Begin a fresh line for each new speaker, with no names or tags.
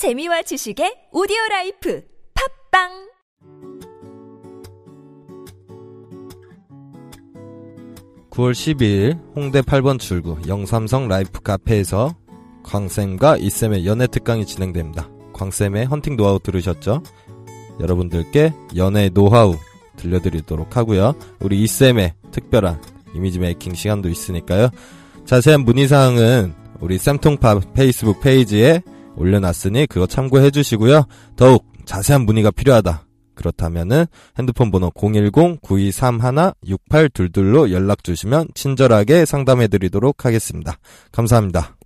재미와 지식의 오디오 라이프 팟빵!
(9월 12일) 홍대 8번 출구 영삼성 라이프 카페에서 광쌤과 이쌤의 연애 특강이 진행됩니다. 광쌤의 헌팅 노하우 들으셨죠? 여러분들께 연애 노하우 들려드리도록 하고요. 우리 이쌤의 특별한 이미지 메이킹 시간도 있으니까요. 자세한 문의사항은 우리 쌤통팝 페이스북 페이지에 올려놨으니 그거 참고해 주시고요. 더욱 자세한 문의가 필요하다. 그렇다면은 핸드폰 번호 010-9231-6822로 연락 주시면 친절하게 상담해 드리도록 하겠습니다. 감사합니다.